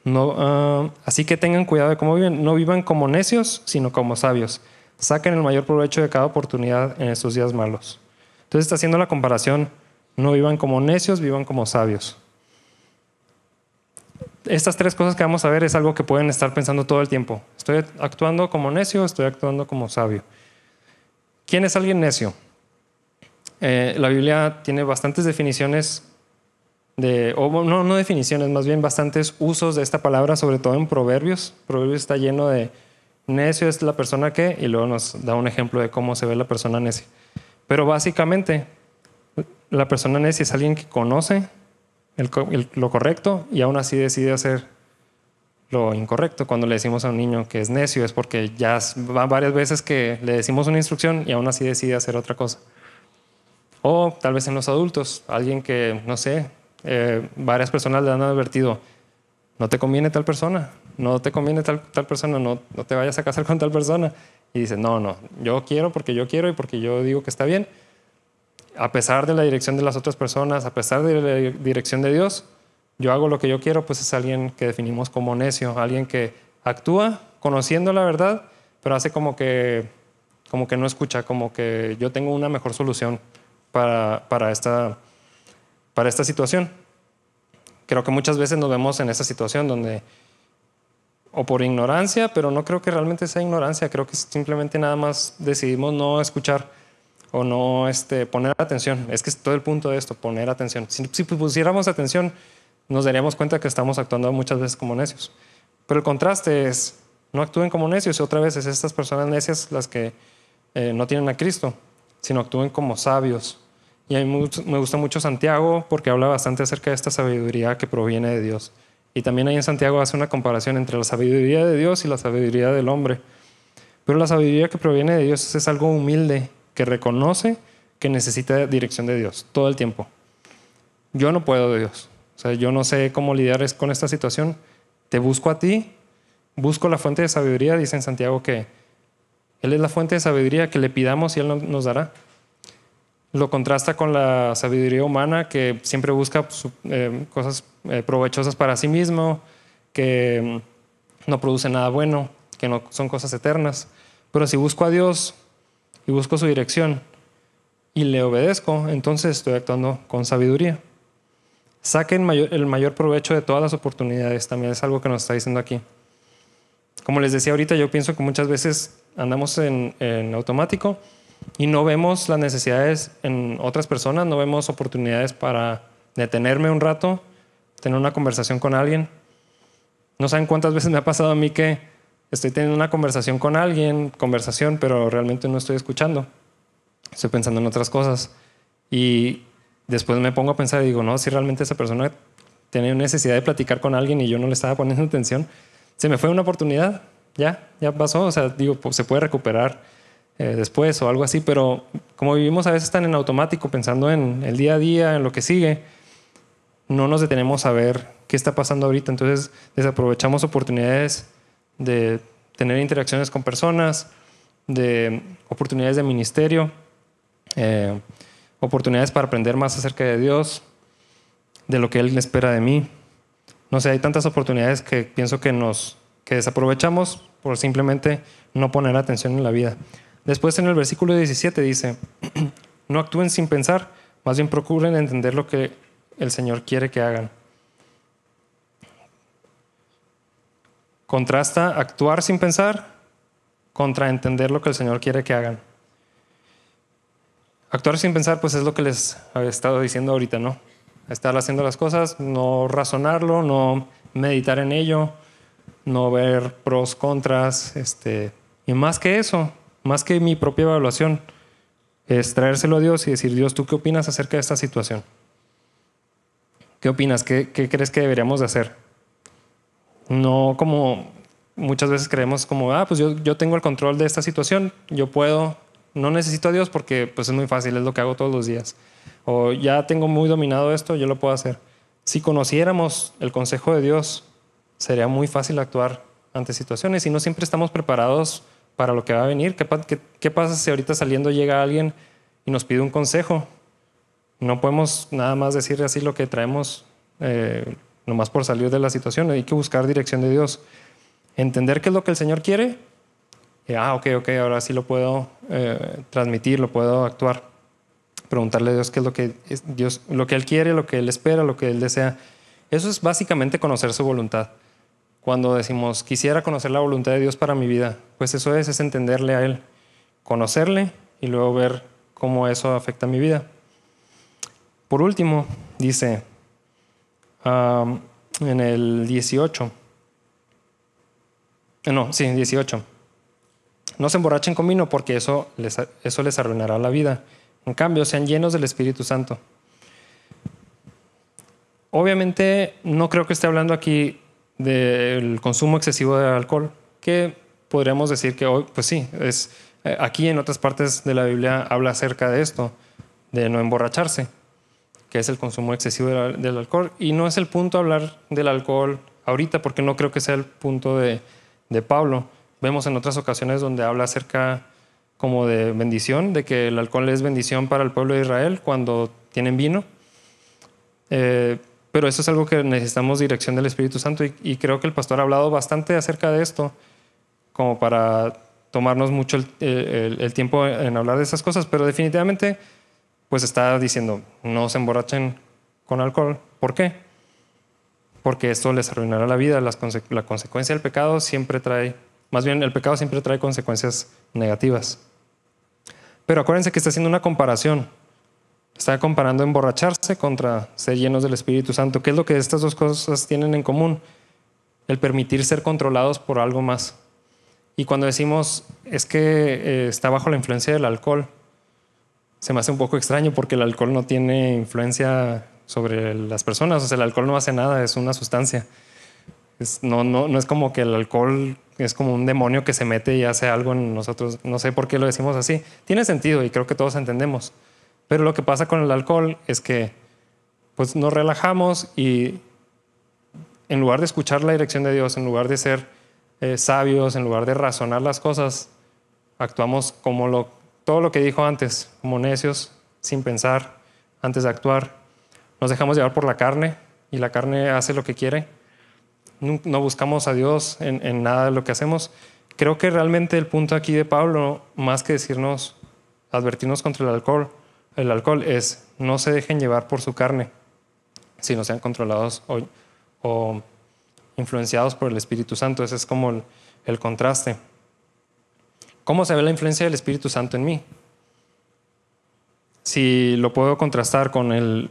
no, ah, así que tengan cuidado de cómo viven, no vivan como necios, sino como sabios. Saquen el mayor provecho de cada oportunidad en estos días malos. Entonces está haciendo la comparación, no vivan como necios, vivan como sabios. Estas tres cosas que vamos a ver es algo que pueden estar pensando todo el tiempo. Estoy actuando como necio, estoy actuando como sabio. ¿Quién es alguien necio? Eh, la Biblia tiene bastantes definiciones de, o no, no definiciones, más bien bastantes usos de esta palabra, sobre todo en Proverbios. Proverbios está lleno de necio es la persona que, y luego nos da un ejemplo de cómo se ve la persona necia. Pero básicamente, la persona necia es alguien que conoce lo correcto y aún así decide hacer lo incorrecto. Cuando le decimos a un niño que es necio es porque ya va varias veces que le decimos una instrucción y aún así decide hacer otra cosa. O tal vez en los adultos, alguien que, no sé, eh, varias personas le han advertido, no te conviene tal persona, no te conviene tal, tal persona, no, no te vayas a casar con tal persona. Y dice, no, no, yo quiero porque yo quiero y porque yo digo que está bien. A pesar de la dirección de las otras personas, a pesar de la dirección de Dios, yo hago lo que yo quiero, pues es alguien que definimos como necio, alguien que actúa conociendo la verdad, pero hace como que, como que no escucha, como que yo tengo una mejor solución para, para esta para esta situación. Creo que muchas veces nos vemos en esa situación donde, o por ignorancia, pero no creo que realmente sea ignorancia, creo que simplemente nada más decidimos no escuchar o no este, poner atención. Es que es todo el punto de esto, poner atención. Si, si pusiéramos atención, nos daríamos cuenta que estamos actuando muchas veces como necios. Pero el contraste es, no actúen como necios, y otra vez es estas personas necias las que eh, no tienen a Cristo, sino actúen como sabios, y a mí me gusta mucho Santiago porque habla bastante acerca de esta sabiduría que proviene de Dios. Y también ahí en Santiago hace una comparación entre la sabiduría de Dios y la sabiduría del hombre. Pero la sabiduría que proviene de Dios es algo humilde, que reconoce que necesita dirección de Dios todo el tiempo. Yo no puedo de Dios. O sea, yo no sé cómo lidiar con esta situación. Te busco a ti, busco la fuente de sabiduría, dice en Santiago que Él es la fuente de sabiduría que le pidamos y Él nos dará. Lo contrasta con la sabiduría humana que siempre busca eh, cosas eh, provechosas para sí mismo, que mm, no produce nada bueno, que no son cosas eternas. Pero si busco a Dios y busco su dirección, y le obedezco, entonces estoy actuando con sabiduría. Saquen el mayor provecho de todas las oportunidades, también es algo que nos está diciendo aquí. Como les decía ahorita, yo pienso que muchas veces andamos en, en automático y no vemos las necesidades en otras personas, no vemos oportunidades para detenerme un rato, tener una conversación con alguien. No saben cuántas veces me ha pasado a mí que estoy teniendo una conversación con alguien, conversación, pero realmente no estoy escuchando. Estoy pensando en otras cosas. Y después me pongo a pensar y digo, no, si realmente esa persona tenía necesidad de platicar con alguien y yo no le estaba poniendo [LAUGHS] atención, se me fue una oportunidad, ya, ya pasó, o sea, digo, pues, se puede recuperar eh, después o algo así, pero como vivimos a veces tan en automático, pensando en el día a día, en lo que sigue, no nos detenemos a ver qué está pasando ahorita, entonces desaprovechamos oportunidades de tener interacciones con personas, de oportunidades de ministerio, eh, oportunidades para aprender más acerca de Dios, de lo que Él espera de mí. No sé, hay tantas oportunidades que pienso que nos que desaprovechamos por simplemente no poner atención en la vida. Después en el versículo 17 dice, [CLEARS THROAT] no actúen sin pensar, más bien procuren entender lo que el Señor quiere que hagan. Contrasta actuar sin pensar contra entender lo que el Señor quiere que hagan. Actuar sin pensar, pues es lo que les he estado diciendo ahorita, ¿no? Estar haciendo las cosas, no razonarlo, no meditar en ello, no ver pros, contras, este, y más que eso, más que mi propia evaluación, es traérselo a Dios y decir, Dios, ¿tú qué opinas acerca de esta situación? ¿Qué opinas? ¿Qué, crees que deberíamos de hacer? No como muchas veces creemos como, ah, pues yo, yo tengo el control de esta situación, yo puedo, no necesito a Dios porque pues es muy fácil, es lo que hago todos los días. O ya tengo muy dominado esto, yo lo puedo hacer. Si conociéramos el consejo de Dios, sería muy fácil actuar ante situaciones y no siempre estamos preparados para lo que va a venir. ¿Qué, pasa si ahorita saliendo llega alguien y nos pide un consejo? No podemos nada más decir así lo que traemos eh, nomás por salir de la situación. Hay que buscar dirección de Dios. Entender qué es lo que el Señor quiere. Y, ah, ok, ok, ahora sí lo puedo eh, transmitir, lo puedo actuar. Preguntarle a Dios qué es lo que Dios, lo que Él quiere, lo que Él espera, lo que Él desea. Eso es básicamente conocer su voluntad cuando decimos, quisiera conocer la voluntad de Dios para mi vida, pues eso es, es entenderle a Él, conocerle y luego ver cómo eso afecta a mi vida. Por último, dice en el 18, eh, no, sí, 18, no se emborrachen con vino porque eso les, eso les arruinará la vida. En cambio, sean llenos del Espíritu Santo. Obviamente, no creo que esté hablando aquí del consumo excesivo de alcohol, que podríamos decir que hoy, pues sí, es, eh, aquí en otras partes de la Biblia habla acerca de esto, de no emborracharse, que es el consumo excesivo del alcohol. Y no es el punto hablar del alcohol ahorita, porque no creo que sea el punto de, de Pablo. Vemos en otras ocasiones donde habla acerca como de bendición, de que el alcohol es bendición para el pueblo de Israel cuando tienen vino. Eh, pero eso es algo que necesitamos dirección del Espíritu Santo y, creo que el pastor ha hablado bastante acerca de esto, como para tomarnos mucho el, tiempo en hablar de esas cosas, pero definitivamente pues está diciendo, no se emborrachen con alcohol. ¿Por qué? Porque esto les arruinará la vida. la consecuencia del pecado siempre trae, más bien el pecado siempre trae consecuencias negativas. Pero acuérdense que está haciendo una comparación Está comparando emborracharse contra ser llenos del Espíritu Santo. ¿Qué es lo que estas dos cosas tienen en común? El permitir ser controlados por algo más. Y cuando decimos es que eh, está bajo la influencia del alcohol, se me hace un poco extraño porque el alcohol no tiene influencia sobre las personas. O sea, el alcohol no hace nada, es una sustancia. no, no, no es como que el alcohol es como un demonio que se mete y hace algo en nosotros. No sé por qué lo decimos así. Tiene sentido y creo que todos entendemos. Pero lo que pasa con el alcohol es que pues nos relajamos y en lugar de escuchar la dirección de Dios, en lugar de ser eh, sabios, en lugar de razonar las cosas, actuamos como lo, todo lo que dijo antes, como necios, sin pensar, antes de actuar. Nos dejamos llevar por la carne y la carne hace lo que quiere. No, buscamos a Dios en, nada de lo que hacemos. Creo que realmente el punto aquí de Pablo, más que decirnos, advertirnos contra el alcohol, el alcohol es no se dejen llevar por su carne, sino sean controlados o, influenciados por el Espíritu Santo. Ese es como el contraste. ¿Cómo se ve la influencia del Espíritu Santo en mí? Si lo puedo contrastar con el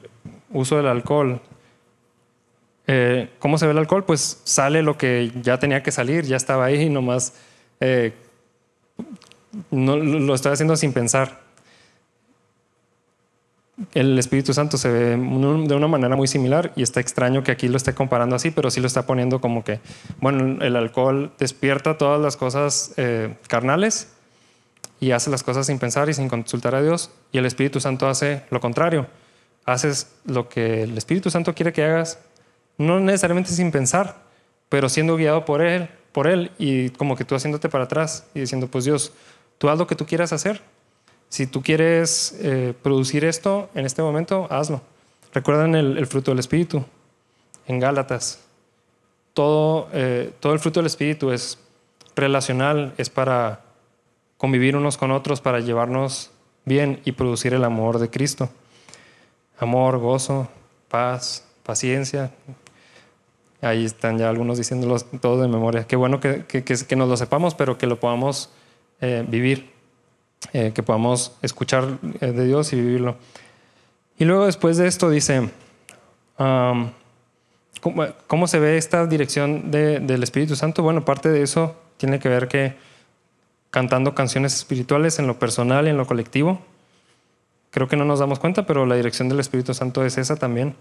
uso del alcohol, eh, ¿cómo se ve el alcohol? Pues sale lo que ya tenía que salir, ya estaba ahí, nomás eh, lo estoy haciendo sin pensar. El Espíritu Santo se ve de una manera muy similar y está extraño que aquí lo esté comparando así, pero sí lo está poniendo como que, bueno, el alcohol despierta todas las cosas eh, carnales y hace las cosas sin pensar y sin consultar a Dios, y el Espíritu Santo hace lo contrario. Haces lo que el Espíritu Santo quiere que hagas, no necesariamente sin pensar, pero siendo guiado por Él, por Él y como que tú haciéndote para atrás y diciendo, pues Dios, tú haz lo que tú quieras hacer, si tú quieres eh, producir esto en este momento, hazlo. Recuerdan el, fruto del Espíritu en Gálatas. Todo, eh, todo el fruto del Espíritu es relacional, es para convivir unos con otros, para llevarnos bien y producir el amor de Cristo. Amor, gozo, paz, paciencia. Ahí están ya algunos diciéndolos todos de memoria. Qué bueno que, que, nos lo sepamos, pero que lo podamos eh, vivir. Eh, que podamos escuchar eh, de Dios y vivirlo. Y luego después de esto dice, ¿cómo, se ve esta dirección del Espíritu Santo? Bueno, parte de eso tiene que ver que cantando canciones espirituales en lo personal y en lo colectivo. Creo que no nos damos cuenta, pero la dirección del Espíritu Santo es esa también,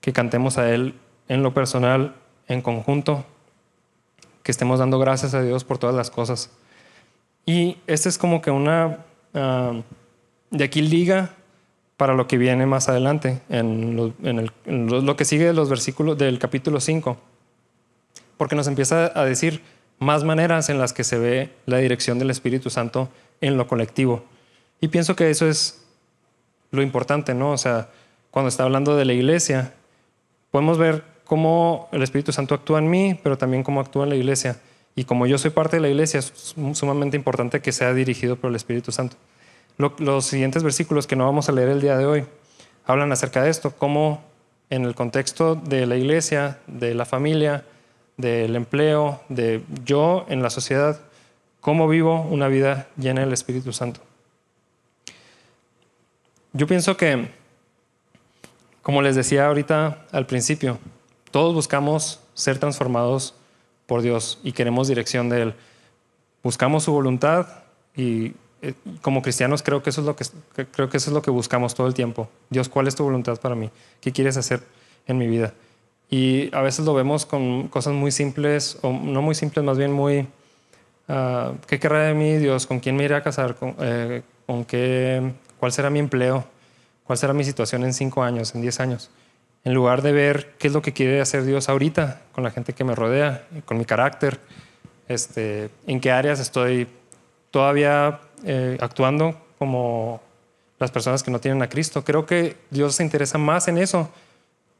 que cantemos a Él en lo personal, en conjunto, que estemos dando gracias a Dios por todas las cosas. Y esta es como que una, ah, de aquí liga para lo que viene más adelante, en, lo, que sigue de los versículos del capítulo 5, porque nos empieza a decir más maneras en las que se ve la dirección del Espíritu Santo en lo colectivo. Y pienso que eso es lo importante, ¿no? O sea, cuando está hablando de la iglesia, podemos ver cómo el Espíritu Santo actúa en mí, pero también cómo actúa en la iglesia. Y como yo soy parte de la iglesia, es sumamente importante que sea dirigido por el Espíritu Santo. los siguientes versículos que no vamos a leer el día de hoy hablan acerca de esto, cómo en el contexto de la iglesia, de la familia, del empleo, de yo en la sociedad, cómo vivo una vida llena del Espíritu Santo. Yo pienso que, como les decía ahorita al principio, todos buscamos ser transformados por Dios y queremos dirección de Él. Buscamos su voluntad y eh, como cristianos creo que eso es lo que creo que eso es lo que buscamos todo el tiempo. Dios, ¿cuál es tu voluntad para mí? ¿Qué quieres hacer en mi vida? Y a veces lo vemos con cosas muy simples o no muy simples, más bien muy uh, ¿qué querrá de mí Dios? ¿Con quién me iré a casar? ¿Con, eh, ¿con qué, ¿Cuál será mi empleo? ¿Cuál será mi situación en cinco años, en diez años? En lugar de ver qué es lo que quiere hacer Dios ahorita con la gente que me rodea, con mi carácter, este, en qué áreas estoy todavía eh, actuando como las personas que no tienen a Cristo. Creo que Dios se interesa más en eso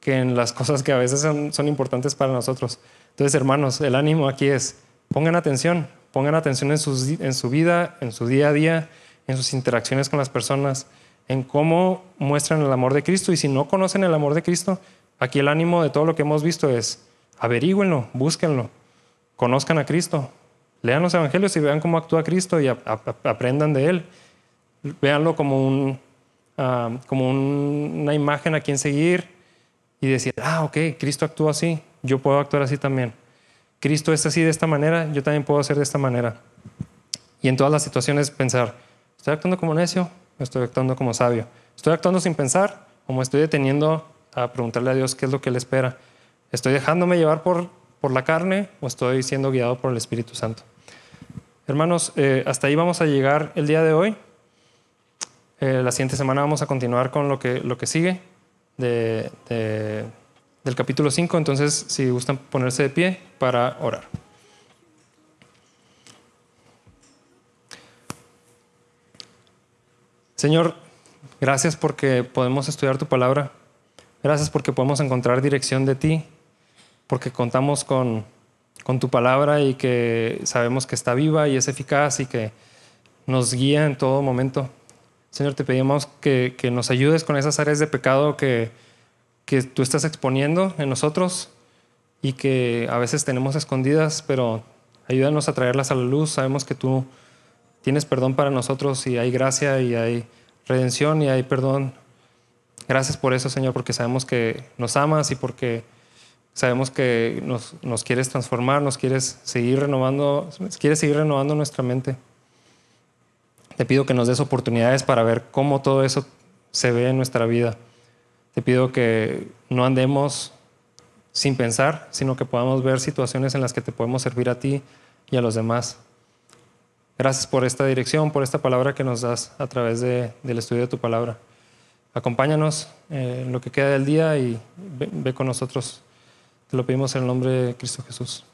que en las [LAUGHS] cosas que a veces son, importantes para nosotros. Entonces, hermanos, el ánimo aquí es, pongan atención, pongan atención en, en su vida, en su día a día, en sus interacciones con las personas en cómo muestran el amor de Cristo. Y si no conocen el amor de Cristo, aquí el ánimo de todo lo que hemos visto es averígüenlo, búsquenlo, conozcan a Cristo, lean los evangelios y vean cómo actúa Cristo y aprendan de Él. Véanlo como, ah, una imagen a quien seguir y decir, ah, ok, Cristo actúa así, yo puedo actuar así también. Cristo es así de esta manera, yo también puedo hacer de esta manera. Y en todas las situaciones pensar, ¿estoy actuando como necio? Estoy actuando como sabio. Estoy actuando sin pensar o me estoy deteniendo a preguntarle a Dios qué es lo que Él espera. ¿Estoy dejándome llevar por, por la carne o estoy siendo guiado por el Espíritu Santo? Hermanos, eh, hasta ahí vamos a llegar el día de hoy. Eh, la siguiente semana vamos a continuar con lo que, lo que sigue de, del capítulo 5. Entonces, si gustan ponerse de pie para orar. Señor, gracias porque podemos estudiar tu palabra. Gracias porque podemos encontrar dirección de ti, porque contamos con, con tu palabra y que sabemos que está viva y es eficaz y que nos guía en todo momento. Señor, te pedimos que, que nos ayudes con esas áreas de pecado que, que tú estás exponiendo en nosotros y que a veces tenemos escondidas, pero ayúdanos a traerlas a la luz. Sabemos que tú tienes perdón para nosotros y hay gracia y hay redención y hay perdón. Gracias por eso, Señor, porque sabemos que nos amas y porque sabemos que nos, quieres transformar, nos quieres seguir renovando, quieres seguir renovando nuestra mente. Te pido que nos des oportunidades para ver cómo todo eso se ve en nuestra vida. Te pido que no andemos sin pensar, sino que podamos ver situaciones en las que te podemos servir a ti y a los demás. Gracias por esta dirección, por esta palabra que nos das a través de, del estudio de tu palabra. Acompáñanos en lo que queda del día y ve, ve con nosotros. Te lo pedimos en el nombre de Cristo Jesús.